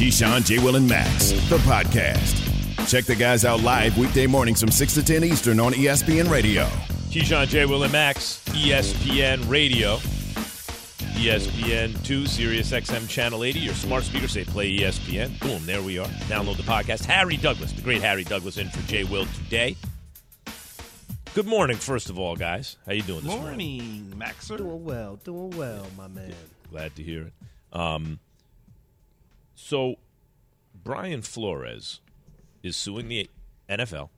Keyshawn, J. Will, and Max, the podcast. Check the guys out live weekday mornings from 6 to 10 Eastern on ESPN Radio. Keyshawn, J. Will, and Max, ESPN Radio. ESPN 2, Sirius XM Channel 80. Your smart speaker say play ESPN. Boom, there we are. Download the podcast. Harry Douglas, the great Harry Douglas, in for J. Will today. Good morning, first of all, guys. How you doing this morning? Morning, Maxer. Doing well, doing well, my man. Glad to hear it. Um, so, Brian Flores is suing the NFL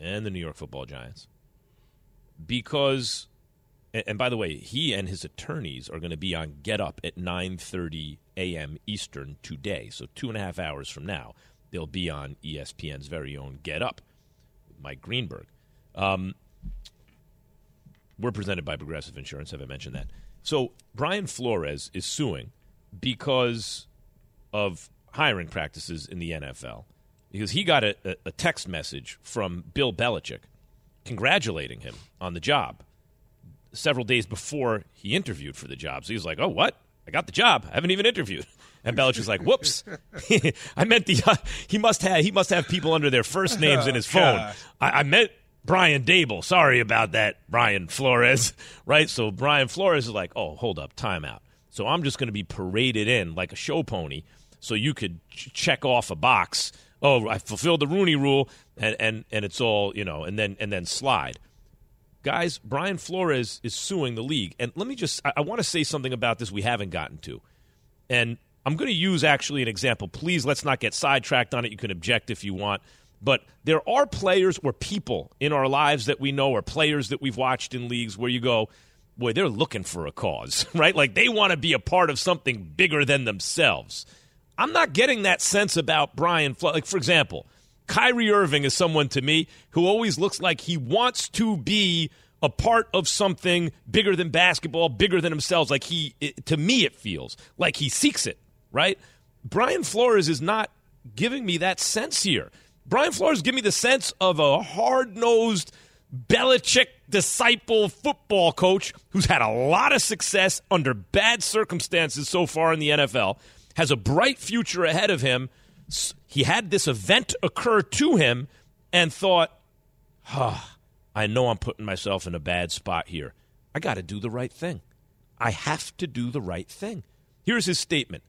and the New York Football Giants because, and, by the way, he and his attorneys are going to be on Get Up at 9:30 a.m. Eastern today. So two and a half hours from now, they'll be on ESPN's very own Get Up with Mike Greenberg. Um, we're presented by Progressive Insurance. Have I mentioned that? So Brian Flores is suing because of hiring practices in the NFL because he got a, a, text message from Bill Belichick congratulating him on the job several days before he interviewed for the job. So he was like, "Oh, what? I got the job. I haven't even interviewed." And Belichick's like, "Whoops, I meant the uh, he must have he must have people under their first names in his phone. I, I meant Brian Daboll. Sorry about that, Brian Flores. Right? So Brian Flores is like, "Oh, hold up, timeout. So I'm just going to be paraded in like a show pony, so you could ch- check off a box. Oh, I fulfilled the Rooney Rule, and and and it's all you know, and then and then slide." guys, Brian Flores is suing the league. And let me just, I, I want to say something about this we haven't gotten to. And I'm going to use actually an example. Please let's not get sidetracked on it. You can object if you want. But there are players or people in our lives that we know, or players that we've watched in leagues where you go, boy, they're looking for a cause, right? Like they want to be a part of something bigger than themselves. I'm not getting that sense about Brian. Flo- like, for example, Kyrie Irving is someone to me who always looks like he wants to be a part of something bigger than basketball, bigger than himself. Like he, it, to me, it feels like he seeks it, right? Brian Flores is not giving me that sense here. Brian Flores give me the sense of a hard nosed Belichick disciple football coach who's had a lot of success under bad circumstances so far in the NFL, has a bright future ahead of him. He had this event occur to him and thought, ah, I know I'm putting myself in a bad spot here. I got to do the right thing. I have to do the right thing. Here's his statement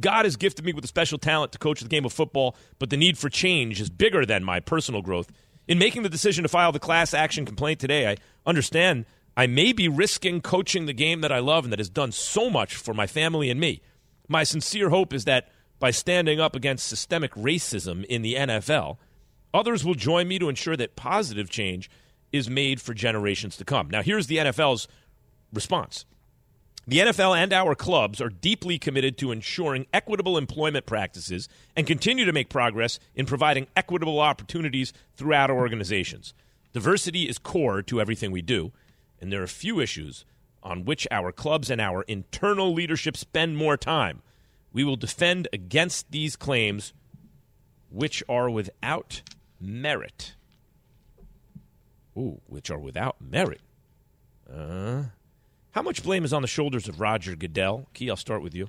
God has gifted me with a special talent to coach the game of football, but the need for change is bigger than my personal growth. In making the decision to file the class action complaint today, I understand I may be risking coaching the game that I love and that has done so much for my family and me. My sincere hope is that by standing up against systemic racism in the NFL, others will join me to ensure that positive change is made for generations to come. Now, here's the NFL's response. The NFL and our clubs are deeply committed to ensuring equitable employment practices and continue to make progress in providing equitable opportunities throughout our organizations. Diversity is core to everything we do, and there are few issues on which our clubs and our internal leadership spend more time. We will defend against these claims, which are without merit. Ooh, which are without merit. Uh, how much blame is on the shoulders of Roger Goodell? Key, I'll start with you.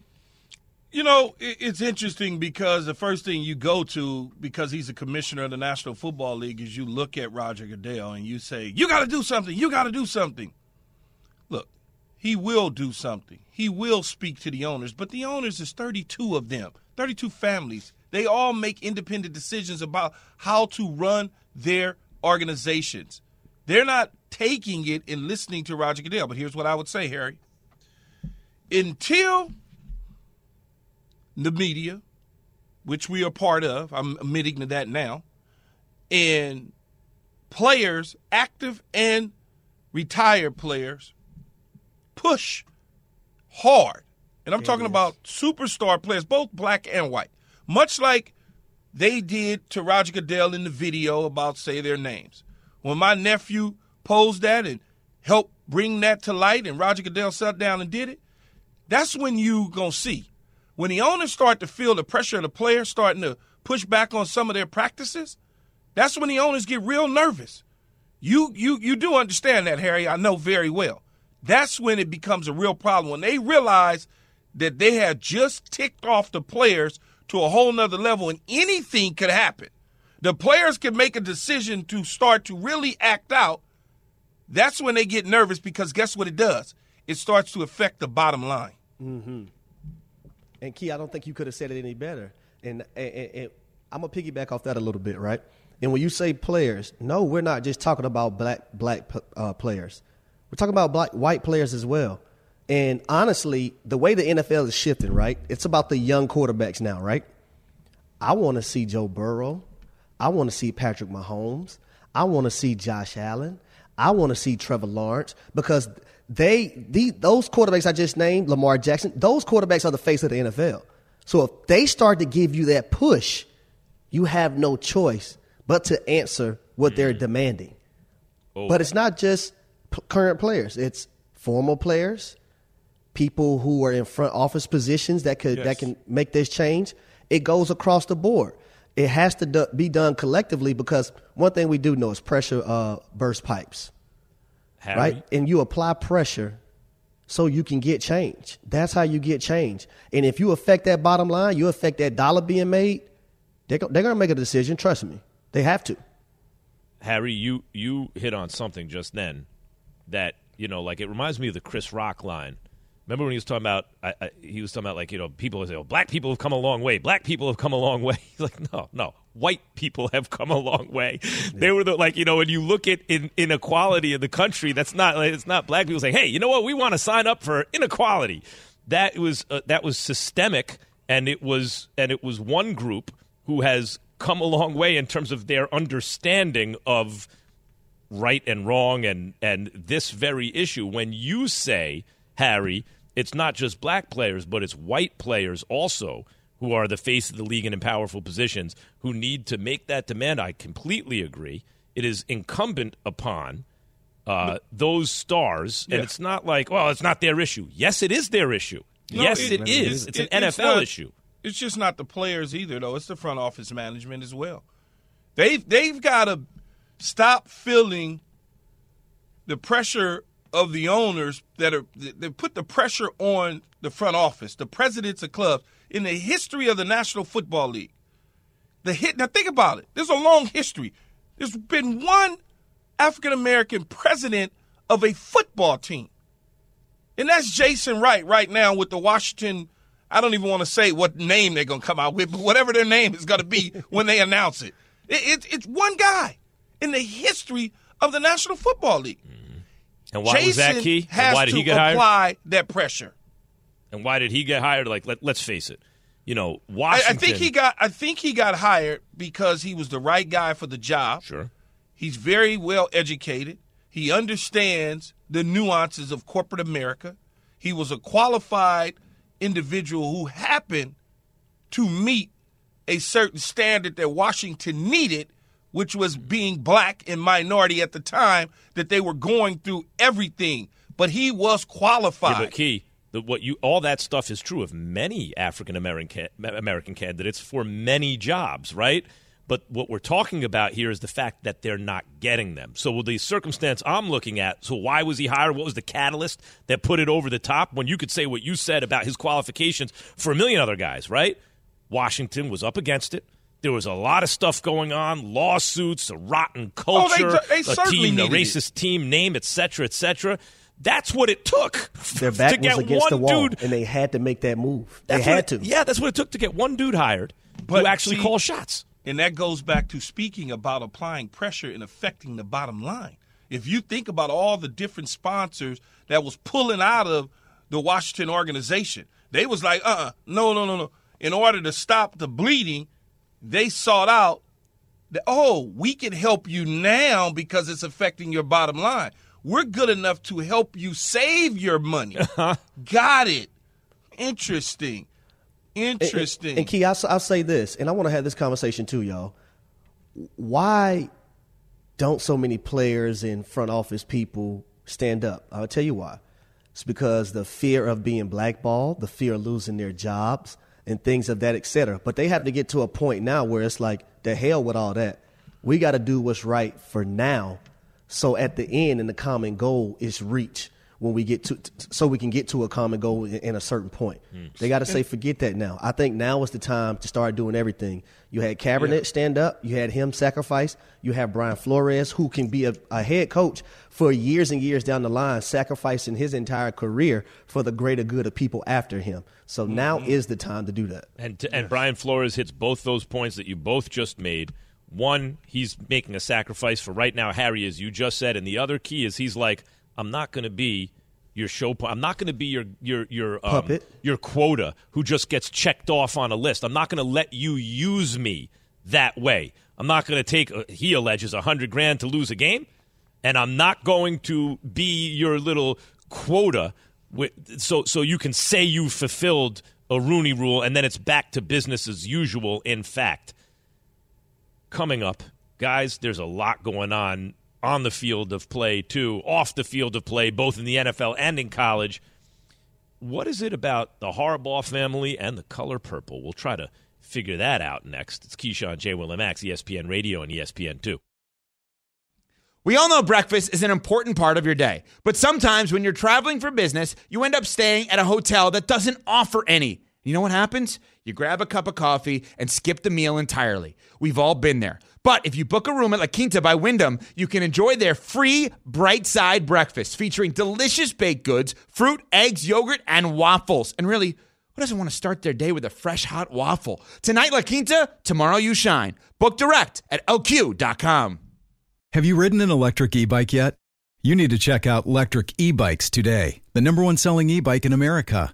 You know, it's interesting because the first thing you go to, because he's a commissioner of the National Football League, is you look at Roger Goodell and you say, You got to do something. You got to do something. He will do something. He will speak to the owners, but the owners is 32 of them, 32 families. They all make independent decisions about how to run their organizations. They're not taking it and listening to Roger Goodell. But here's what I would say, Harry. Until the media, which we are part of, I'm admitting to that now, and players, active and retired players, push hard. And I'm talking about superstar players, both black and white, much like they did to Roger Goodell in the video about say their names. When my nephew posed that and helped bring that to light, and Roger Goodell sat down and did it, that's when you gonna see. When the owners start to feel the pressure of the players starting to push back on some of their practices, that's when the owners get real nervous. You you you do understand that, Harry. I know very well. That's when it becomes a real problem. When they realize that they have just ticked off the players to a whole nother level and anything could happen. The players can make a decision to start to really act out. That's when they get nervous because guess what it does? It starts to affect the bottom line. Mm-hmm. And Key, I don't think you could have said it any better. And, and, and I'm gonna piggyback off that a little bit, right? And when you say players, no, we're not just talking about black black uh, players. We're talking about black white players as well. And honestly, the way the NFL is shifting, right? It's about the young quarterbacks now, right? I want to see Joe Burrow. I want to see Patrick Mahomes. I want to see Josh Allen. I want to see Trevor Lawrence because they the, those quarterbacks I just named, Lamar Jackson, those quarterbacks are the face of the NFL. So if they start to give you that push, you have no choice but to answer what they're mm. demanding. Oh. But it's not just p- current players; it's former players, people who are in front office positions that could yes. that can make this change. It goes across the board. It has to do, be done collectively because one thing we do know is pressure uh, burst pipes, Harry. right? And you apply pressure so you can get change. That's how you get change. And if you affect that bottom line, you affect that dollar being made. They're, they're going to make a decision. Trust me, they have to. Harry, you you hit on something just then that you know, like it reminds me of the Chris Rock line Remember when he was talking about? I, I, he was talking about like you know people say, "Oh, black people have come a long way. Black people have come a long way." He's like, "No, no, white people have come a long way." Yeah. They were the like you know when you look at in, inequality in the country, that's not like, it's not black people saying, "Hey, you know what? We want to sign up for inequality." That was uh, that was systemic, and it was and it was one group who has come a long way in terms of their understanding of right and wrong and and this very issue. When you say, Harry it's not just black players, but it's white players also who are the face of the league and in powerful positions who need to make that demand. I completely agree. It is incumbent upon uh, those stars, and it's not like, well, it's not their issue. Yes, it is their issue. No, yes, it, it is. It's an NFL not, issue. It's just not the players either, though. It's the front office management as well. They've they've got to stop feeling the pressure of the owners that are that put the pressure on the front office, the presidents of clubs in the history of the National Football League. The hit now think about it. There's a long history. There's been one African American president of a football team. And that's Jason Wright right now with the Washington I don't even want to say what name they're going to come out with, but whatever their name is going to be when they announce it. it, it it's one guy in the history of the National Football League. Mm-hmm. And why Jason was that key? Has why did he get hired? apply that pressure. And why did he get hired? Like, let, us face it. You know, Washington. I, I, think he got. I think he got hired because he was the right guy for the job. Sure. He's very well educated. He understands the nuances of corporate America. He was a qualified individual who happened to meet a certain standard that Washington needed which was being black and minority at the time, that they were going through everything. But he was qualified. Yeah, but key, the, what you all that stuff is true of many African American American candidates for many jobs, right? But what we're talking about here is the fact that they're not getting them. So the circumstance I'm looking at, so why was he hired? What was the catalyst that put it over the top? When you could say what you said about his qualifications for a million other guys, right? Washington was up against it. There was a lot of stuff going on, lawsuits, a rotten culture, oh, they, they a team, a racist it. team name, etc., etc. That's what it took. Their back to get was against one the wall, dude, and they had to make that move. They had it, to. Yeah, that's what it took to get one dude hired but to actually see, call shots. And that goes back to speaking about applying pressure and affecting the bottom line. If you think about all the different sponsors that was pulling out of the Washington organization, they was like, uh, uh-uh, no, no, no, no. In order to stop the bleeding, they sought out that, oh, we can help you now because it's affecting your bottom line. We're good enough to help you save your money. Uh-huh. Got it. Interesting. Interesting. And, and, Key, I'll, I'll say this, and I want to have this conversation too, y'all. Why don't so many players and front office people stand up? I'll tell you why. It's because the fear of being blackballed, the fear of losing their jobs, and things of that, et cetera. But they have to get to a point now where it's like, the hell with all that. We got to do what's right for now. So at the end, and the common goal is reach when we get to, so we can get to a common goal in, a certain point. Mm. They got to say, forget that now. I think now is the time to start doing everything. You had Kaepernick yeah. stand up. You had him sacrifice. You have Brian Flores, who can be a, a, head coach for years and years down the line, sacrificing his entire career for the greater good of people after him. So mm-hmm. now is the time to do that. And to, and Brian Flores hits both those points that you both just made. One, he's making a sacrifice for right now, Harry, as you just said, and the other key is he's like – I'm not going to be your show. I'm not going to be your your your um, puppet, your quota who just gets checked off on a list. I'm not going to let you use me that way. I'm not going to take. Uh, he alleges a hundred grand to lose a game, and I'm not going to be your little quota. With, so so you can say you fulfilled a Rooney Rule, and then it's back to business as usual. In fact, coming up, guys, there's a lot going on on the field of play, too, off the field of play, both in the NFL and in college. What is it about the Harbaugh family and the color purple? We'll try to figure that out next. It's Keyshawn J. Will Max, ESPN Radio and ESPN 2. We all know breakfast is an important part of your day, but sometimes when you're traveling for business, you end up staying at a hotel that doesn't offer any. You know what happens? You grab a cup of coffee and skip the meal entirely. We've all been there. But if you book a room at La Quinta by Wyndham, you can enjoy their free bright side breakfast featuring delicious baked goods, fruit, eggs, yogurt, and waffles. And really, who doesn't want to start their day with a fresh hot waffle? Tonight, La Quinta, tomorrow, you shine. Book direct at lq.com. Have you ridden an electric e bike yet? You need to check out Lectric E Bikes today, the number one selling e bike in America.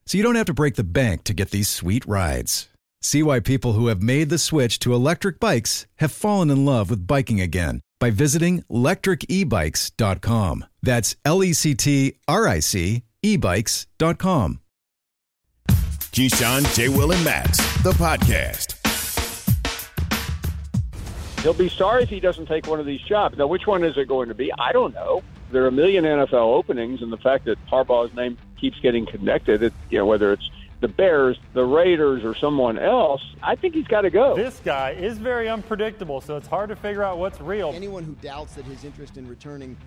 so you don't have to break the bank to get these sweet rides. See why people who have made the switch to electric bikes have fallen in love with biking again by visiting lectricebikes.com. That's L E C T R I C ebikes.com. Keyshawn, J. Will, and Max, the podcast. He'll be sorry if he doesn't take one of these jobs. Now, which one is it going to be? I don't know. There are a million NFL openings, and the fact that Harbaugh's name keeps getting connected, it, you know, whether it's the Bears, the Raiders, or someone else, I think he's got to go. This guy is very unpredictable, so it's hard to figure out what's real. Anyone who doubts that his interest in returning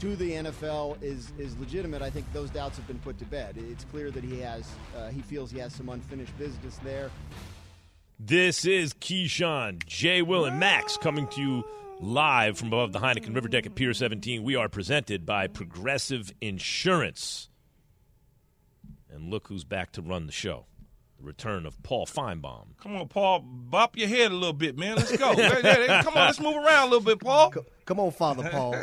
to the NFL is is legitimate. I think those doubts have been put to bed. It's clear that he has uh, he feels he has some unfinished business there. This is Keyshawn, Jay, Will, and Max coming to you live from above the Heineken River Deck at Pier 17. We are presented by Progressive Insurance. And look who's back to run the show. The return of Paul Finebaum. Come on, Paul. Bop your head a little bit, man. Let's go. Come on, let's move around a little bit, Paul. Come on, Father Paul.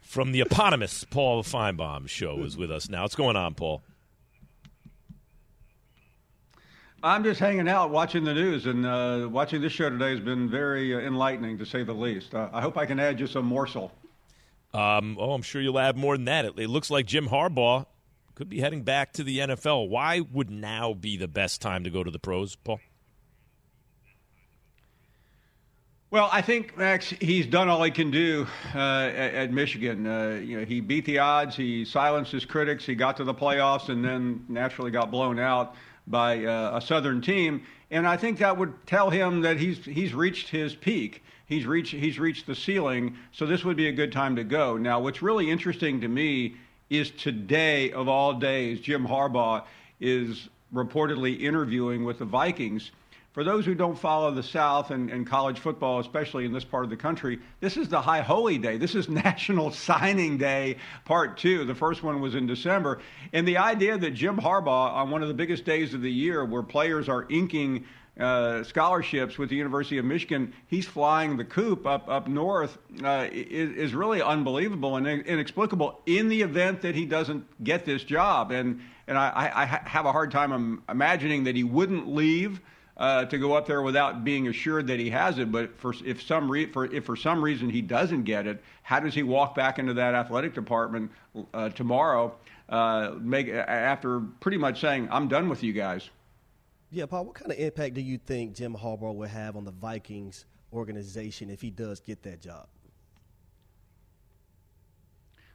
From the eponymous Paul Finebaum show is with us now. What's going on, Paul? I'm just hanging out, watching the news, and uh, watching this show today has been very uh, enlightening, to say the least. Uh, I hope I can add just a morsel. Um, oh, I'm sure you'll add more than that. It, it, looks like Jim Harbaugh could be heading back to the NFL. Why would now be the best time to go to the pros, Paul? Well, I think Max, he's done all he can do uh, at, at, Michigan. Uh, you know, he beat the odds, he silenced his critics, he got to the playoffs, and then naturally got blown out by uh, a Southern team. And I think that would tell him that he's he's reached his peak. He's reached he's reached the ceiling. So this would be a good time to go. Now, what's really interesting to me is today of all days, Jim Harbaugh is reportedly interviewing with the Vikings. for those who don't follow the South and, and, college football, especially in this part of the country, this is the high holy day. This is National Signing Day, part two. The first one was in December. And the idea that Jim Harbaugh, on one of the biggest days of the year where players are inking uh, scholarships with the University of Michigan, he's flying the coop up up north uh, is, is, really unbelievable and inexplicable. In the event that he doesn't get this job, and and I, I have a hard time imagining that he wouldn't leave uh, to go up there without being assured that he has it. But for, if some re- for if for some reason he doesn't get it, how does he walk back into that athletic department uh, tomorrow? Uh, make after pretty much saying, "I'm done with you guys." Yeah, Paul. What kind of impact do you think Jim Harbaugh will have on the Vikings organization if he does get that job?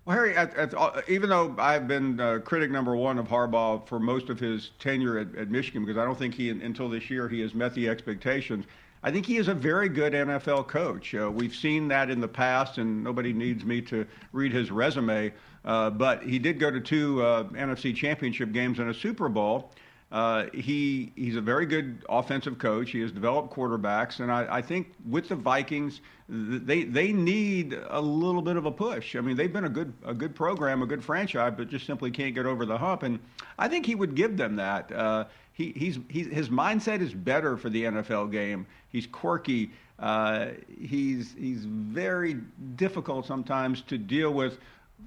Well, Harry, at, at, even though I've been uh, critic number one of Harbaugh for most of his tenure at, at Michigan, because I don't think he, until this year, he has met the expectations. I think he is a very good NFL coach. Uh, we've seen that in the past, and nobody needs me to read his resume. Uh, but he did go to two uh, NFC Championship games and a Super Bowl. Uh, he he's a very good offensive coach. He has developed quarterbacks, and I, I think with the Vikings, they they need a little bit of a push. I mean, they've been a good a good program, a good franchise, but just simply can't get over the hump. And I think he would give them that. Uh, he, he's, he's his mindset is better for the NFL game. He's quirky. Uh, he's he's very difficult sometimes to deal with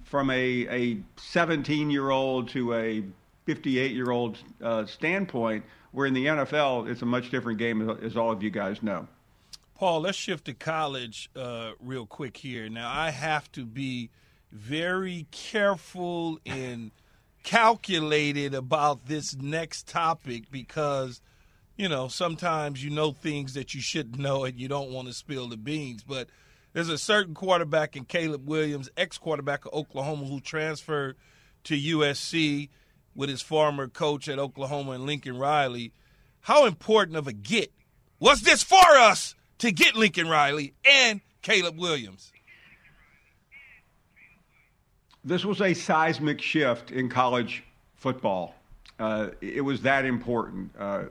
from a a 17 year old to a 58 year old uh, standpoint, where in the NFL, it's a much different game, as all of you guys know. Paul, let's shift to college uh, real quick here. Now, I have to be very careful and calculated about this next topic because, you know, sometimes you know things that you shouldn't know and you don't want to spill the beans. But there's a certain quarterback in Caleb Williams, ex quarterback of Oklahoma, who transferred to USC with his former coach at Oklahoma and Lincoln Riley. How important of a get was this for us to get Lincoln Riley and Caleb Williams? This was a seismic shift in college football. Uh, it was that important. Uh,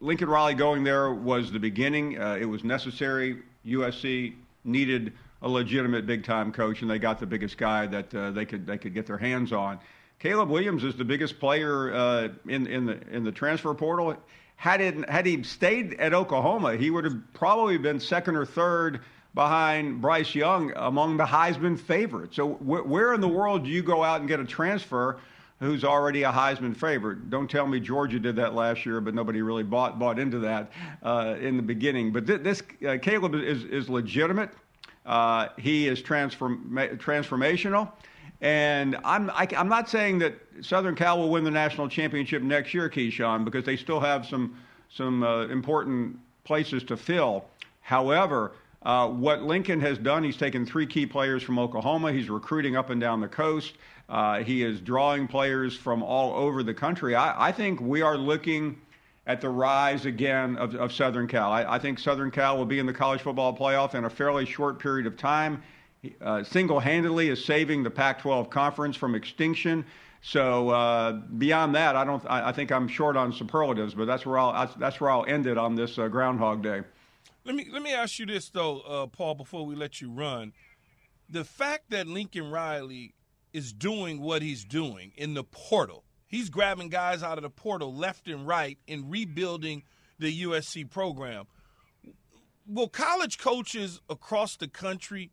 Lincoln Riley going there was the beginning. Uh, it was necessary. USC needed a legitimate big time coach, and they got the biggest guy that uh, they could they could get their hands on. Caleb Williams is the biggest player uh, in in the in the transfer portal. Had it had he stayed at Oklahoma, he would have probably been second or third behind Bryce Young among the Heisman favorites. So wh- where in the world do you go out and get a transfer? Who's already a Heisman favorite? Don't tell me Georgia did that last year, but nobody really bought bought into that uh, in the beginning. But th- this uh, Caleb is is legitimate. Uh, he is transform- transformational. And I'm, I, am i am not saying that Southern Cal will win the national championship next year, Keyshawn, because they still have some, some uh, important places to fill. However, uh, what Lincoln has done, he's taken three key players from Oklahoma. He's recruiting up and down the coast. Uh, he is drawing players from all over the country. I, I think we are looking at the rise again of, of Southern Cal. I, I, think Southern Cal will be in the college football playoff in a fairly short period of time uh, single-handedly is saving the Pac-12 conference from extinction. So uh, beyond that, I don't. I, I, think I'm short on superlatives, but that's where I'll that's where I'll end it on this uh, Groundhog Day. Let me let me ask you this though, uh, Paul, before we let you run. The fact that Lincoln Riley is doing what he's doing in the portal, he's grabbing guys out of the portal left and right and rebuilding the USC program. Will college coaches across the country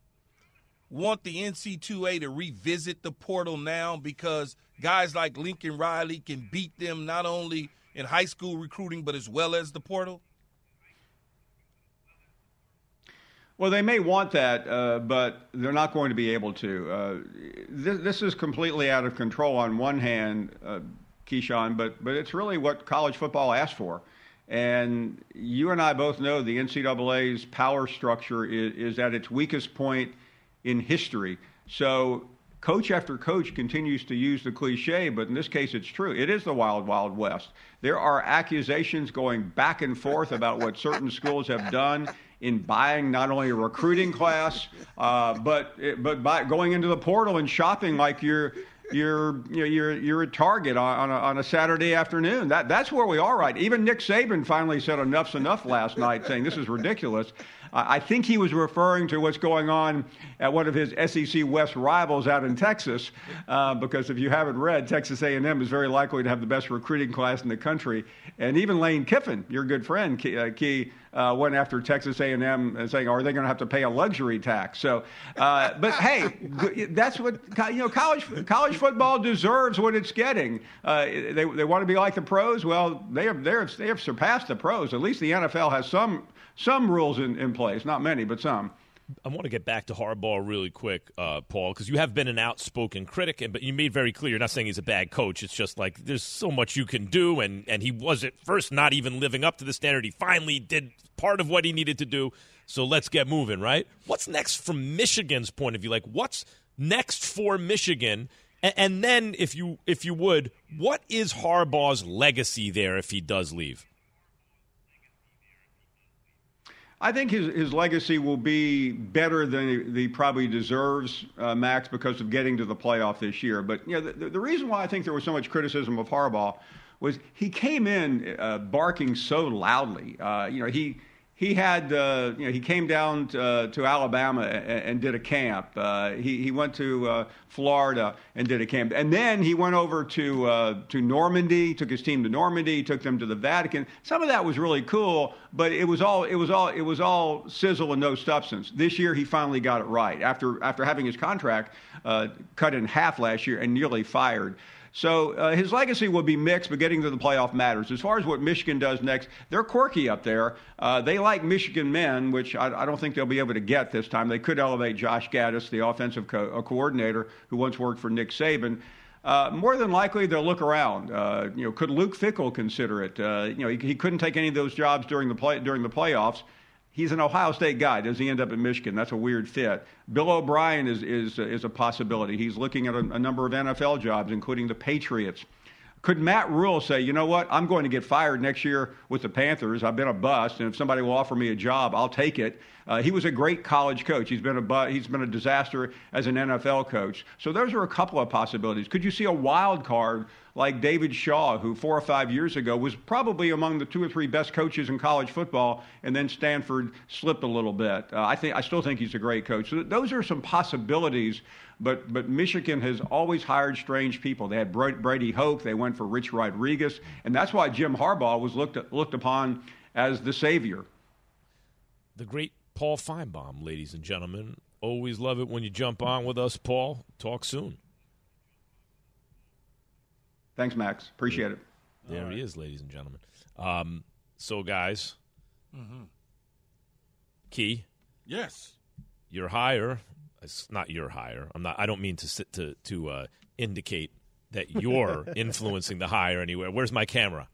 want the NC2A to revisit the portal now because guys like Lincoln Riley can beat them not only in high school recruiting but as well as the portal? Well, they may want that, uh, but they're not going to be able to. Uh, this, this, is completely out of control on one hand, uh, Keyshawn, but, but it's really what college football asked for. And you and I both know the NCAA's power structure is, is at its weakest point – in history. So coach after coach continues to use the cliche, but in this case it's true. It is the wild, wild west. There are accusations going back and forth about what certain schools have done in buying not only a recruiting class, uh, but but by going into the portal and shopping like you're you're you're you're a target on, on a, on a Saturday afternoon. That that's where we are right. Even Nick Saban finally said enough's enough last night, saying this is ridiculous. I think he was referring to what's going on at one of his SEC West rivals out in Texas, uh, because if you haven't read, Texas A&M is very likely to have the best recruiting class in the country. And even Lane Kiffin, your good friend, Key, uh, uh, went after Texas A&M saying, "Are they going to have to pay a luxury tax?" So, uh, but hey, that's what you know. College college football deserves what it's getting. Uh, they they want to be like the pros. Well, they they have, they have surpassed the pros. At least the NFL has some some rules in, in place, not many, but some. I want to get back to Harbaugh really quick, uh, Paul, because you have been an outspoken critic, and but you made very clear you're not saying he's a bad coach. It's just like there's so much you can do, and and he was at first not even living up to the standard. He finally did part of what he needed to do. So let's get moving, right? What's next from Michigan's point of view? Like, what's next for Michigan? And, and then, if you if you would, what is Harbaugh's legacy there if he does leave? I think his, his legacy will be better than he, probably deserves, uh, Max, because of getting to the playoff this year. But you know, the, the reason why I think there was so much criticism of Harbaugh was he came in uh, barking so loudly. Uh, you know, he he had, uh, you know, he came down to, uh, to Alabama and, and, did a camp. Uh, he, he went to uh, Florida and did a camp. And then he went over to, uh, to Normandy, took his team to Normandy, took them to the Vatican. Some of that was really cool, but it was all, it was all, it was all sizzle and no substance. This year he finally got it right after, after having his contract uh, cut in half last year and nearly fired. So uh, his legacy will be mixed, but getting to the playoff matters. As far as what Michigan does next, they're quirky up there. Uh, they like Michigan men, which I, I, don't think they'll be able to get this time. They could elevate Josh Gattis, the offensive co- uh, coordinator who once worked for Nick Saban. Uh, more than likely, they'll look around. Uh, you know, could Luke Fickell consider it? Uh, you know, he, he, couldn't take any of those jobs during the play, during the playoffs he's an Ohio State guy. Does he end up at Michigan? That's a weird fit. Bill O'Brien is, is, is a possibility. He's looking at a, a number of NFL jobs, including the Patriots. Could Matt Rhule say, you know what, I'm going to get fired next year with the Panthers. I've been a bust, and if somebody will offer me a job, I'll take it. Uh, he was a great college coach. He's been a bu- he's been a disaster as an NFL coach. So those are a couple of possibilities. Could you see a wild card like David Shaw, who four or five years ago was probably among the two or three best coaches in college football, and then Stanford slipped a little bit. Uh, I think I still think he's a great coach. So those are some possibilities but, but Michigan has always hired strange people. They had Brady Hoke, they went for Rich Rodriguez, and that's why Jim Harbaugh was looked, at, looked upon as the savior. The great Paul Finebaum, ladies and gentlemen. Always love it when you jump on with us, Paul. Talk soon. Thanks, Max. Appreciate it. There right. he is, ladies and gentlemen. Um, so, guys, mm-hmm. Key. Yes. You're higher it's not your hire. I'm not. I don't mean to sit to to uh, indicate that you're influencing the hire anywhere. Where's my camera?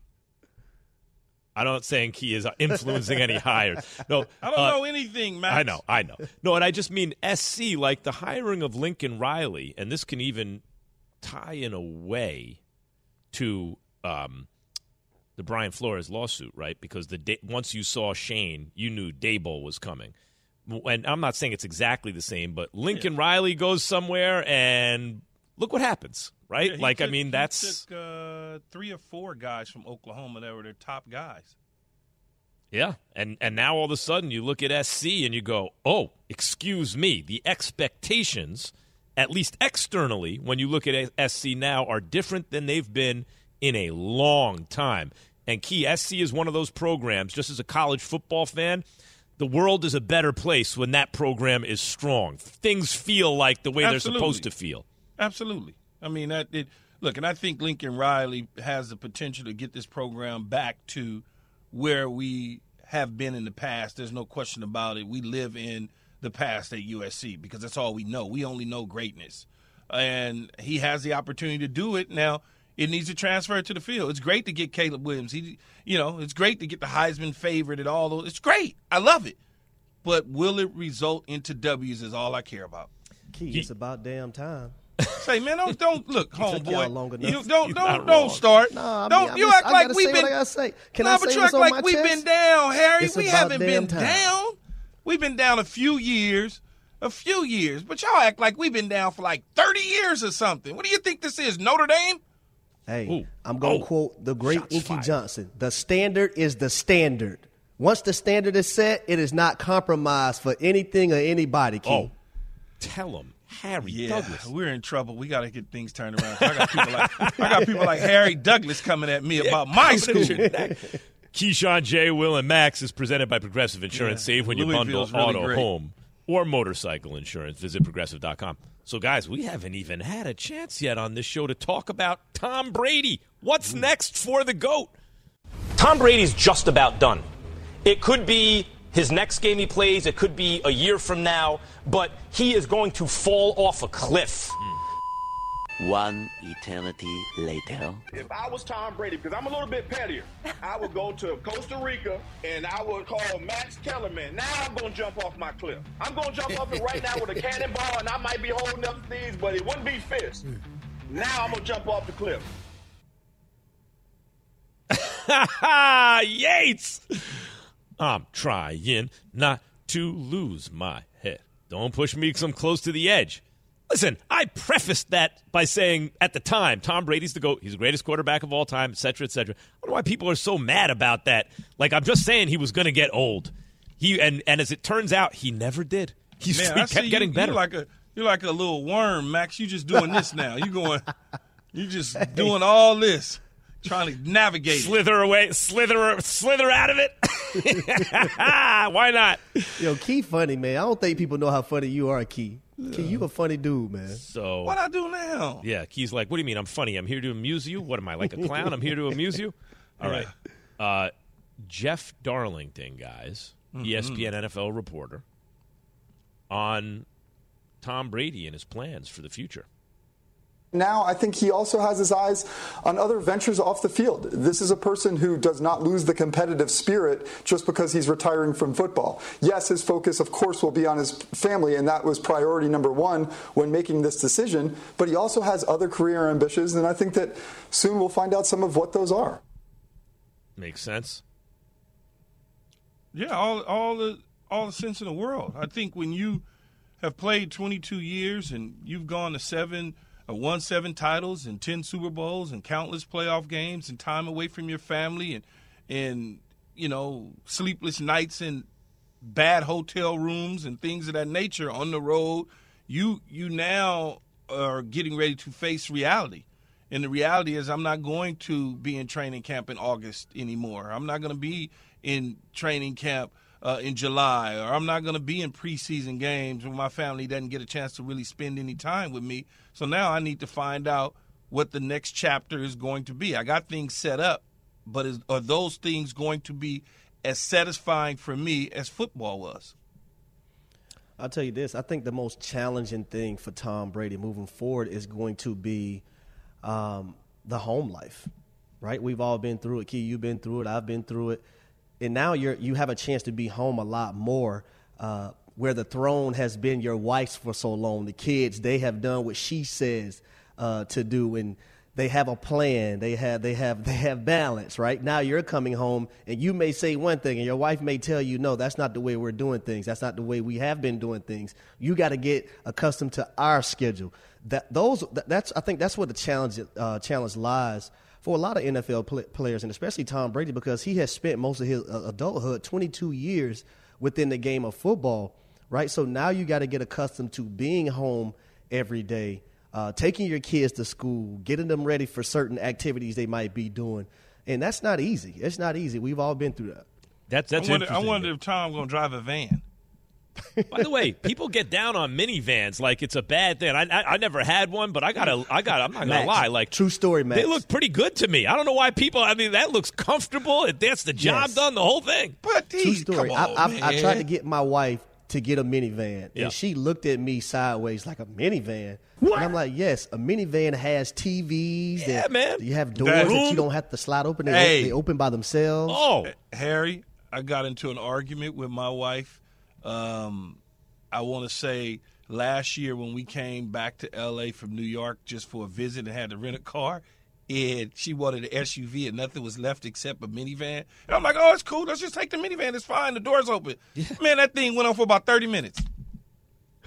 I'm not saying Key is influencing any hires. No, I don't uh, know anything, Max. I know, I know. No, and I just mean SC, like the hiring of Lincoln Riley, and this can even tie in a way to um, the Brian Flores lawsuit, right? Because the day, once you saw Schoen, you knew Daboll was coming and I'm not saying it's exactly the same, but Lincoln yeah. Riley goes somewhere and look what happens, right? Yeah, like, took, I mean, that's took, uh, three or four guys from Oklahoma that were their top guys. Yeah, and and now all of a sudden you look at SC and you go, oh, excuse me, the expectations, at least externally, when you look at SC now, are different than they've been in a long time. And key SC is one of those programs. Just as a college football fan the world is a better place when that program is strong. Things feel like the way Absolutely. they're supposed to feel. Absolutely. I mean, that it, look, and I think Lincoln Riley has the potential to get this program back to where we have been in the past. There's no question about it. We live in the past at USC because that's all we know. We only know greatness. And he has the opportunity to do it. Now, it needs to transfer to the field. It's great to get Caleb Williams. He, you know, it's great to get the Heisman favorite and all those. It's great. I love it. But will it result into W's? Is all I care about. Key, it's about damn time. Say, man, don't don't look, homeboy. You don't don't don't start. Nah, don't I mean, you act like we've been. I say. Can nah, I but say you act like we've chest? been down, Harry. It's we haven't been time. down. We've been down a few years. a few years, but y'all act like we've been down for like 30 years or something. What do you think this is, Notre Dame? Hey, Ooh. I'm going to Oh. quote the great Shots Inky fired. Johnson. The standard is the standard. Once the standard is set, it is not compromised for anything or anybody, Key. Oh, tell him, Harry Yeah, Douglas. we're in trouble. We got to get things turned around. I got people like I got people like Harry Douglas coming at me about my school. Keyshawn J. Will and Max is presented by Progressive Insurance. Yeah. Save when you bundle really auto, great. home, or motorcycle insurance. Visit progressive.com. So, guys, we haven't even had a chance yet on this show to talk about Tom Brady. What's mm. next for the GOAT? Tom Brady's just about done. It could be his next game he plays, it could be a year from now, but he is going to fall off a cliff. Hmm. One eternity later. If I was Tom Brady, because I'm a little bit pettier, I would go to Costa Rica and I would call Max Kellerman. Now I'm going to jump off my cliff. I'm going to jump off it right now with a cannonball, and I might be holding up these, but it wouldn't be fist. Now I'm going to jump off the cliff. Yates! I'm trying not to lose my head. Don't push me because I'm close to the edge. Listen, I prefaced that by saying at the time, Tom Brady's the GOAT. He's the greatest quarterback of all time, et cetera, et cetera. I don't know why people are so mad about that. Like, I'm just saying he was going to get old. He and, and as it turns out, he never did. He's, Man, he I kept you, getting better. You're like a you're like a little worm, Max. You just doing this now. You going, you just doing all this, trying to navigate. it. slither away, slither, slither out of it. why not? Yo, Key funny, man. I don't think people know how funny you are, Key. Key, you a funny dude, man. So What I do now? Yeah, Key's like, what do you mean? I'm funny. I'm here to amuse you. What am I like a clown? I'm here to amuse you. All right, uh, Jeff Darlington, guys, E ESPN NFL reporter, on Tom Brady and his plans for the future. Now, I think he also has his eyes on other ventures off the field. This is a person who does not lose the competitive spirit just because he's retiring from football. Yes, his focus, of course, will be on his family, and that was priority number one when making this decision. But he also has other career ambitions, and I think that soon we'll find out some of what those are. Makes sense. Yeah, all all the all the sense in the world. I think when you have played 22 years and you've gone to seven, Uh, won seven titles and 10 Super Bowls and countless playoff games and time away from your family and and you know sleepless nights in bad hotel rooms and things of that nature on the road, you you now are getting ready to face reality. And the reality is, I'm not going to be in training camp in August anymore. I'm not going to be in training camp uh, in July, or I'm not going to be in preseason games when my family doesn't get a chance to really spend any time with me. So now I need to find out what the next chapter is going to be. I got things set up, but is, are those things going to be as satisfying for me as football was? I'll tell you this. I think the most challenging thing for Tom Brady moving forward is going to be um, the home life, right? We've all been through it. Key, you've been through it. I've been through it, and now you're you have a chance to be home a lot more. Uh, where the throne has been your wife's for so long, the kids they have done what she says uh, to do, and they have a plan. They have they have they have balance. Right now, you're coming home, and you may say one thing, and your wife may tell you, "No, that's not the way we're doing things. That's not the way we have been doing things. You got to get accustomed to our schedule." That those that, that's I think that's where the challenge uh, challenge lies for a lot of NFL pl- players, and especially Tom Brady, because he has spent most of his uh, adulthood, 22 years within the game of football. Right, so now you got to get accustomed to being home every day uh, taking your kids to school, getting them ready for certain activities they might be doing, and that's not easy. It's not easy. We've all been through that. That's that's I wonder, I wonder if Tom going to drive a van. By the way, people get down on minivans like it's a bad thing. I, I I never had one, but I gotta I got I'm not gonna lie. Like true story, man. they look pretty good to me. I don't know why people. I mean, that looks comfortable. It gets the job Yes. done. The whole thing. But True he, story. come I, on, I, man. I tried to get my wife to get a minivan, Yeah. and she looked at me sideways like a minivan. And I'm like, yes, a minivan has TVs. Yeah, that man. You have doors That- that you don't have to slide open. They, Hey. they open by themselves. Oh, Harry, I got into an argument with my wife. Um, I want to say last year when we came back to LA from New York just for a visit and had to rent a car, and she wanted an SUV and nothing was left except a minivan. And I'm like, oh, it's cool. Let's just take the minivan. It's fine. The door's open. Man, that thing went on for about 30 minutes.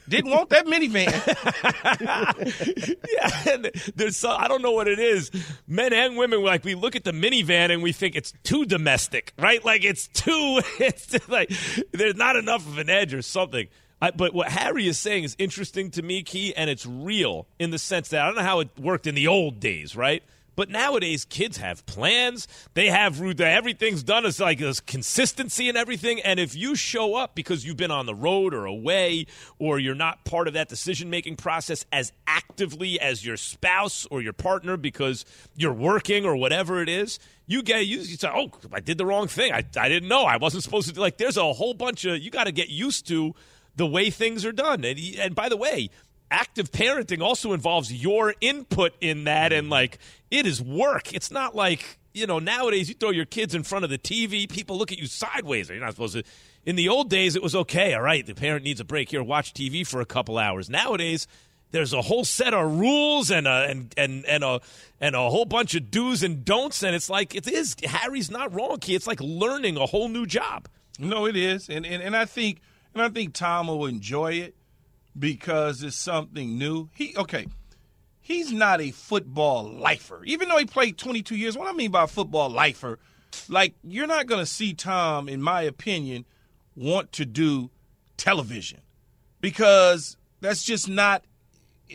Didn't want that minivan. yeah, and there's so, I don't know what it is. Men and women like we look at the minivan and we think it's too domestic, right? Like it's too it's like there's not enough of an edge or something. I, but what Harry is saying is interesting to me, Key, and it's real in the sense that I don't know how it worked in the old days, right? But nowadays, kids have plans. They have everything's done. It's like there's consistency and everything. And if you show up because you've been on the road or away, or you're not part of that decision making process as actively as your spouse or your partner because you're working or whatever it is, you get you, you say, "Oh, I did the wrong thing. I, I didn't know. I wasn't supposed to." do Like, there's a whole bunch of you got to get used to the way things are done. And, and by the way, active parenting also involves your input in that and like it is work it's not like you know nowadays you throw your kids in front of the tv people look at you sideways you're not supposed to in the old days it was okay all right the parent needs a break here watch tv for a couple hours nowadays there's a whole set of rules and a and and and a and a whole bunch of do's and don'ts and it's like it is harry's not wrong kid. it's like learning a whole new job no it is and and, and i think and i think tom will enjoy it because it's something new. He okay. He's not a football lifer. Even though he played 22 years, what I mean by football lifer, like you're not going to see Tom in my opinion want to do television because that's just not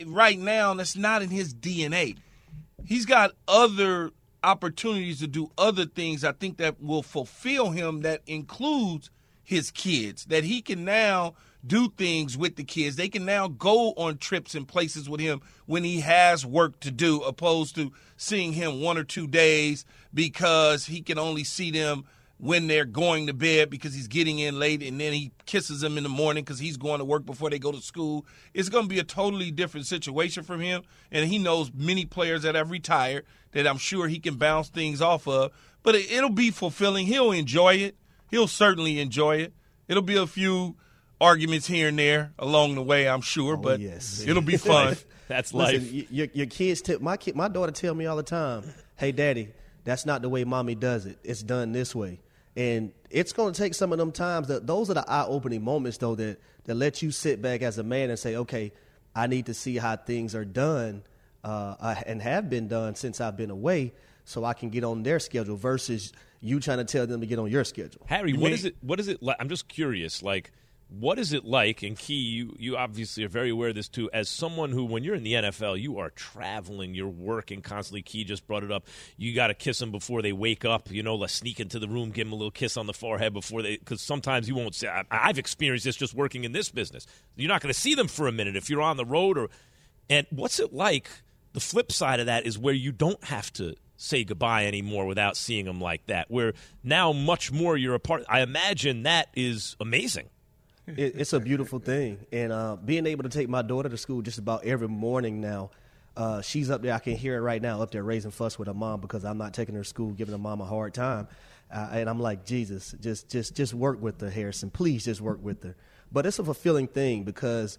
right now that's not in his DNA. He's got other opportunities to do other things I think that will fulfill him that includes his kids that he can now do things with the kids. They can now go on trips and places with him when he has work to do, opposed to seeing him one or two days because he can only see them when they're going to bed because he's getting in late and then he kisses them in the morning because he's going to work before they go to school. It's going to be a totally different situation from him. And he knows many players that have retired that I'm sure he can bounce things off of. But it'll be fulfilling. He'll enjoy it. He'll certainly enjoy it. It'll be a few arguments here and there along the way, I'm sure, oh, but yes. it'll be fun. that's life. Listen, your, your kids, tell, my kid, my daughter tell me all the time, "Hey, daddy, that's not the way mommy does it. It's done this way." And it's going to take some of them times. That those are the eye-opening moments, though, that that let you sit back as a man and say, "Okay, I need to see how things are done uh, and have been done since I've been away, so I can get on their schedule." Versus you trying to tell them to get on your schedule. Harry, you what mean? is it? What is it? Like? I'm just curious. Like, what is it like? And Key, you, you obviously are very aware of this too. As someone who, when you're in the NFL, you are traveling, you're working constantly. Key just brought it up. You got to kiss them before they wake up. You know, let's sneak into the room, give them a little kiss on the forehead before they. Because sometimes you won't say. I, I've experienced this just working in this business. You're not going to see them for a minute if you're on the road or. And what's it like? The flip side of that is where you don't have to say goodbye anymore without seeing them like that. Where now much more you're a part. I imagine that is amazing it, it's a beautiful thing, and uh, being able to take my daughter to school just about every morning now. Uh, she's up there. I can hear it right now up there raising fuss with her mom because I'm not taking her to school, giving her mom a hard time. Uh, and I'm like, Jesus, just just just work with her, Harrison. Please just work with her. But it's a fulfilling thing because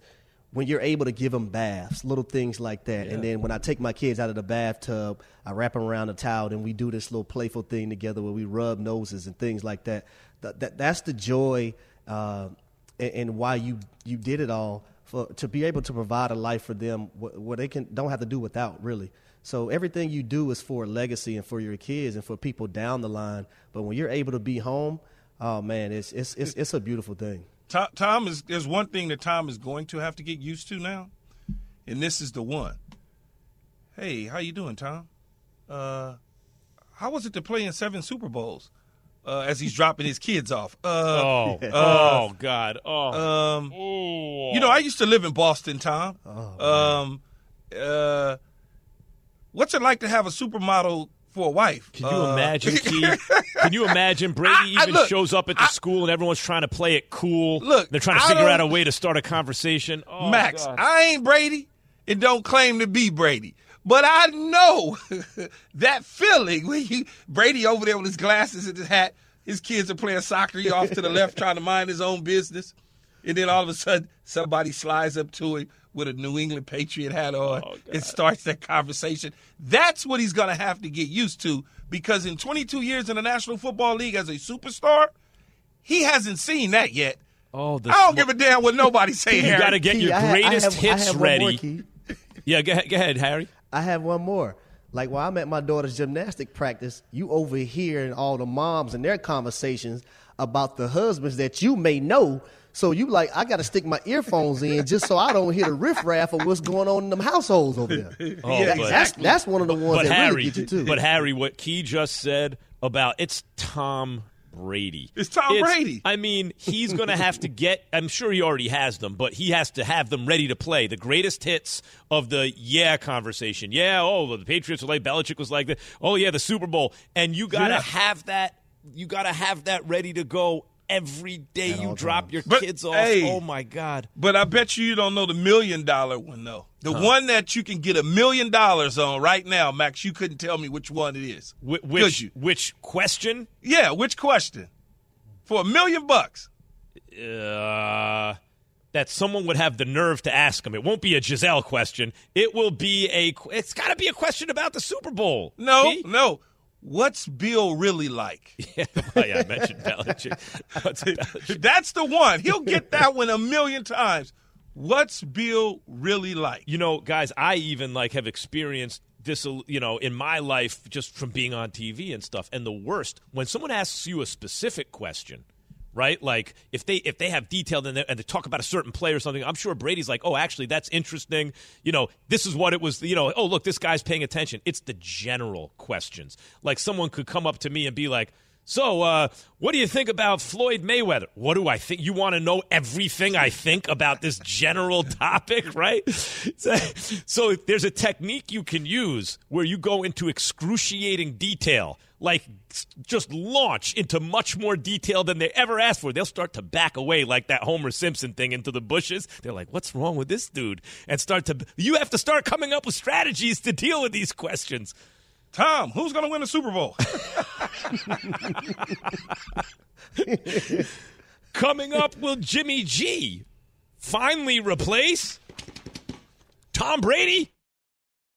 when you're able to give them baths, little things like that. Yeah. And then when I take my kids out of the bathtub, I wrap them around a towel and we do this little playful thing together where we rub noses and things like that. that, that that's the joy uh, and, and why you you did it all for to be able to provide a life for them where they can don't have to do without really. So everything you do is for a legacy and for your kids and for people down the line. But when you're able to be home, oh man, it's it's it's, it's a beautiful thing. Tom, Tom is there's one thing that Tom is going to have to get used to now, and this is the one. Hey, how you doing, Tom? Uh, how was it to play in seven Super Bowls? Uh, as he's dropping his kids off. Uh, oh, uh, oh, God. Oh. Um, you know, I used to live in Boston, Tom. Oh, um, uh, what's it like to have a supermodel for a wife? Can you uh, imagine, Keith? Can you imagine Brady I, I, even look, shows up at the I, school and everyone's trying to play it cool? Look, they're trying to figure out a way to start a conversation. Oh, Max, God. I ain't Brady. It don't claim to be Brady. But I know that feeling when you Brady over there with his glasses and his hat, his kids are playing soccer, he off to the left trying to mind his own business. And then all of a sudden somebody slides up to him with a New England Patriot hat on oh, and starts that conversation. That's what he's gonna have to get used to because in 22 years in the National Football League as a superstar, he hasn't seen that yet. Oh, the I don't give a damn what nobody say. You Harry. got to get Key, your I ha- I greatest have- I hits have one more, ready. Key. yeah, go ahead, go ahead, Harry. I have one more. Like while I'm at my daughter's gymnastic practice, you overhearing all the moms and their conversations about the husbands that you may know. So you like, I got to stick my earphones in just so I don't hear the riffraff of what's going on in them households over there. Oh, That- but- that's that's one of the ones but that Harry, really get you too. But Harry, what Key just said about it's Tom Brady. It's Tom Brady. I mean, he's going to have to get. I'm sure he already has them, but he has to have them ready to play. The greatest hits of the yeah conversation. Yeah, oh, the Patriots were like Belichick was like that. Oh yeah, the Super Bowl, and you got to Yeah. have that. You got to have that ready to go every day. You drop times. your But, kids off. hey, oh my God. But I bet you you don't know the million dollar one though. The one that you can get a million dollars on right now, Max. You couldn't tell me which one it is. Wh- which you? which question? Yeah, which question? For a million bucks. uh, that someone would have the nerve to ask him. It won't be a Gisele question. It will be a. It's got to be a question about the Super Bowl. No, See? no. What's Bill really like? Yeah, well, yeah, I mentioned Belichick. Belichick? That's the one. He'll get that one a million times. What's Bill really like? You know, guys, I even like have experienced this, you know, in my life just from being on TV and stuff. And the worst when someone asks you a specific question. Right, like if they if they have detailed and they, and they talk about a certain play or something, I'm sure Brady's like, oh, actually, that's interesting. You know, this is what it was. You know, oh, look, this guy's paying attention. It's the general questions. Like someone could come up to me and be like, so, uh, what do you think about Floyd Mayweather? What do I think? You want to know everything I think about this general topic, right? So, so there's a technique you can use where you go into excruciating detail, like just launch into much more detail than they ever asked for. They'll start to back away like that Homer Simpson thing into the bushes. They're like, what's wrong with this dude? And start to, you have to start coming up with strategies to deal with these questions. Tom, who's going to win the Super Bowl? Coming up, will Jimmy G finally replace Tom Brady?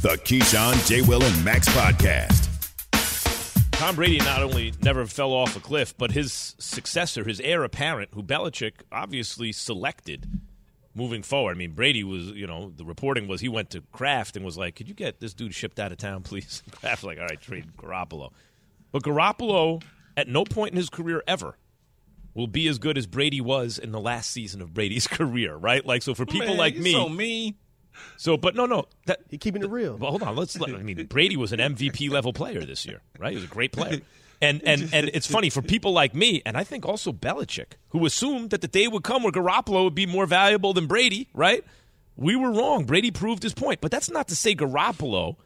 The Keyshawn, J. Will, and Max podcast. Tom Brady not only never fell off a cliff, but his successor, his heir apparent, who Belichick obviously selected moving forward. I mean, Brady was, you know, the reporting was he went to Kraft and was like, "Could you get this dude shipped out of town, please?" Kraft was like, "All right, trade Garoppolo." But Garoppolo, at no point in his career ever, will be as good as Brady was in the last season of Brady's career, right? Like, so for people Man, like me, so mean. So, but no, no, that he keeping it real. Well, hold on. Let's. Let, I mean, Brady was an MVP level player this year, right? He was a great player, and and and it's funny for people like me, and I think also Belichick, who assumed that the day would come where Garoppolo would be more valuable than Brady, right? We were wrong. Brady proved his point, but that's not to say Garoppolo.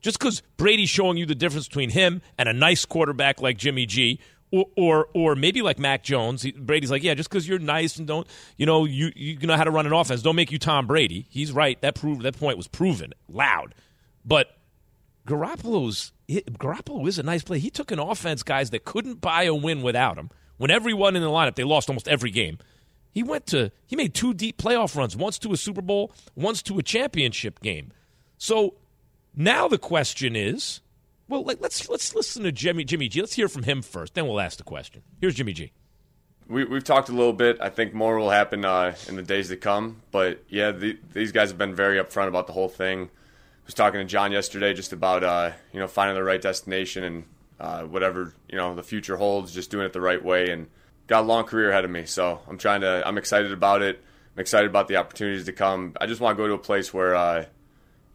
Just because Brady's showing you the difference between him and a nice quarterback like Jimmy G, or or, or maybe like Mac Jones, Brady's like, yeah, just because you're nice and don't, you know, you you know how to run an offense, don't make you Tom Brady. He's right. That proved that point was proven loud, but Garoppolo's Garoppolo is a nice play. He took an offense, guys, that couldn't buy a win without him. When everyone in the lineup, they lost almost every game. He went to he made two deep playoff runs, once to a Super Bowl, once to a championship game. So now the question is, well, like, let's let's listen to Jimmy Jimmy G. Let's hear from him first, then we'll ask the question. Here's Jimmy G. We, we've talked a little bit. I think more will happen uh, in the days to come. But yeah, the, these guys have been very upfront about the whole thing. I was talking to John yesterday just about uh, you know finding the right destination and uh, whatever you know the future holds, just doing it the right way. And got a long career ahead of me, so I'm trying to. I'm excited about it. I'm excited about the opportunities to come. I just want to go to a place where uh,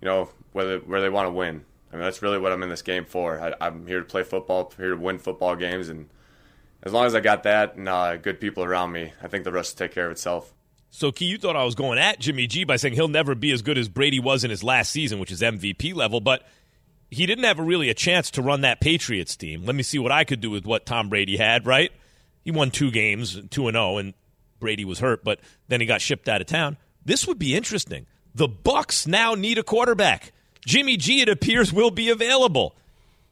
you know, whether where they want to win. I mean, that's really what I'm in this game for. I, I'm here to play football, here to win football games, and as long as I got that and uh, good people around me, I think the rest will take care of itself. So, Key, you thought I was going at Jimmy G by saying he'll never be as good as Brady was in his last season, which is MVP level, but he didn't have a really a chance to run that Patriots team. Let me see what I could do with what Tom Brady had, right? He won two games, 2 and 0 and Brady was hurt, but then he got shipped out of town. This would be interesting. The Bucs now need a quarterback. Jimmy G it appears will be available.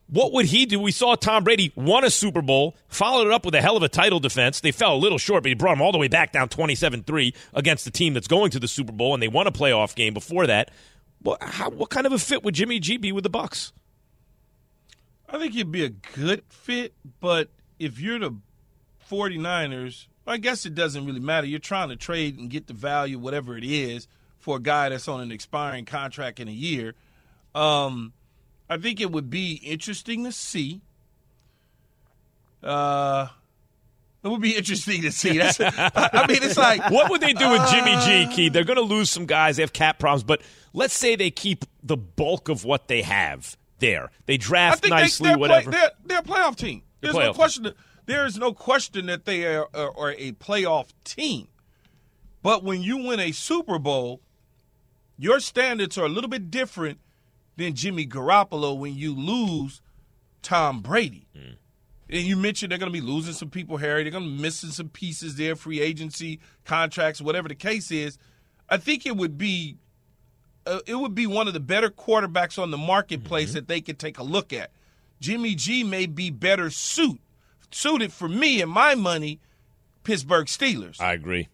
What would he do? We saw Tom Brady won a Super Bowl, followed it up with a hell of a title defense. They fell a little short, but he brought them all the way back down 27 3 against the team that's going to the Super Bowl, and they won a playoff game before that. What, how, what kind of a fit would Jimmy G be with the Bucs? I think he'd be a good fit, but if you're the 49ers, I guess it doesn't really matter. You're trying to trade and get the value, whatever it is, for a guy that's on an expiring contract in a year. Um, I think it would be interesting to see. Uh, it would be interesting to see. That's, I mean, it's like what would they do with Jimmy G? uh, Key, they're going to lose some guys. They have cap problems, but let's say they keep the bulk of what they have there. They draft nicely, they, they're, whatever. Play, they're, they're a playoff team. There's no playoff. question. That, there is no question that they are, are, are a playoff team. But when you win a Super Bowl, your standards are a little bit different than Jimmy Garoppolo when you lose Tom Brady. Hmm. And you mentioned they're going to be losing some people, Harry. They're going to be missing some pieces there, free agency, contracts, whatever the case is. I think it would be uh, it would be one of the better quarterbacks on the marketplace Mm-hmm. that they could take a look at. Jimmy G may be better suit suited for me and my money, Pittsburgh Steelers. I agree.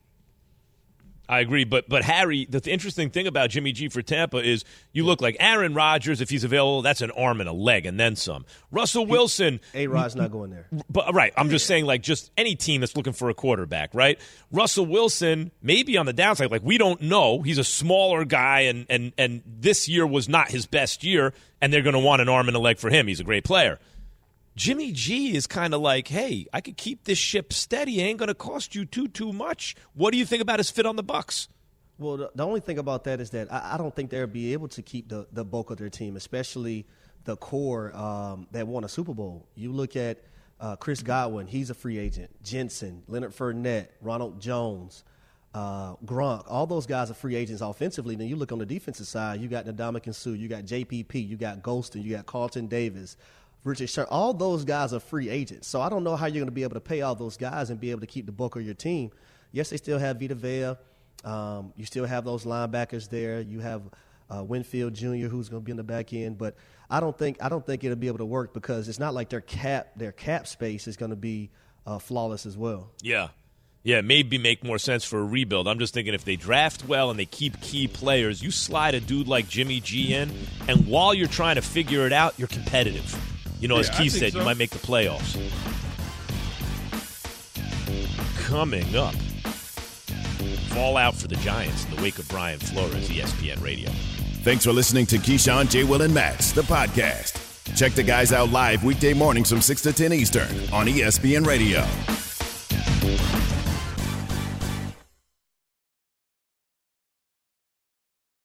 I agree, but but Harry, the th- interesting thing about Jimmy G for Tampa is you look like Aaron Rodgers if he's available. That's an arm and a leg, and then some. Russell Wilson, A Rod's not going there. but uh, right, I'm just saying like just any team that's looking for a quarterback, right? Russell Wilson maybe on the downside, like we don't know. He's a smaller guy, and and and this year was not his best year, and they're going to want an arm and a leg for him. He's a great player. Jimmy G is kind of like, hey, I could keep this ship steady. It ain't going to cost you too too much. What do you think about his fit on the Bucs? Well, the, only thing about that is that I, I don't think they'll be able to keep the, the bulk of their team, especially the core um, that won a Super Bowl. You look at uh, Chris Godwin, he's a free agent. Jensen, Leonard Fournette, Ronald Jones, uh, Gronk, all those guys are free agents offensively. Then you look on the defensive side, you got Ndamukong Suh, you got JPP, you got Gholston, you got Carlton Davis, Richard Sherman. All those guys are free agents. So I don't know how you're going to be able to pay all those guys and be able to keep the bulk of your team. Yes, they still have Vita Vea. Um, you still have those linebackers there. You have uh, Winfield Jr., who's going to be in the back end, but I don't think I don't think it'll be able to work because it's not like their cap their cap space is going to be uh, flawless as well. Yeah. Yeah, maybe make more sense for a rebuild. I'm just thinking if they draft well and they keep key players, you slide a dude like Jimmy G in, and while you're trying to figure it out, you're competitive. You know, as Yeah, I Key think said, so. you might make the playoffs. Coming up, fallout for the Giants in the wake of Brian Flores, ESPN Radio. Thanks for listening to Keyshawn, J. Will, and Max, the podcast. Check the guys out live weekday mornings from 6 to 10 Eastern on ESPN Radio.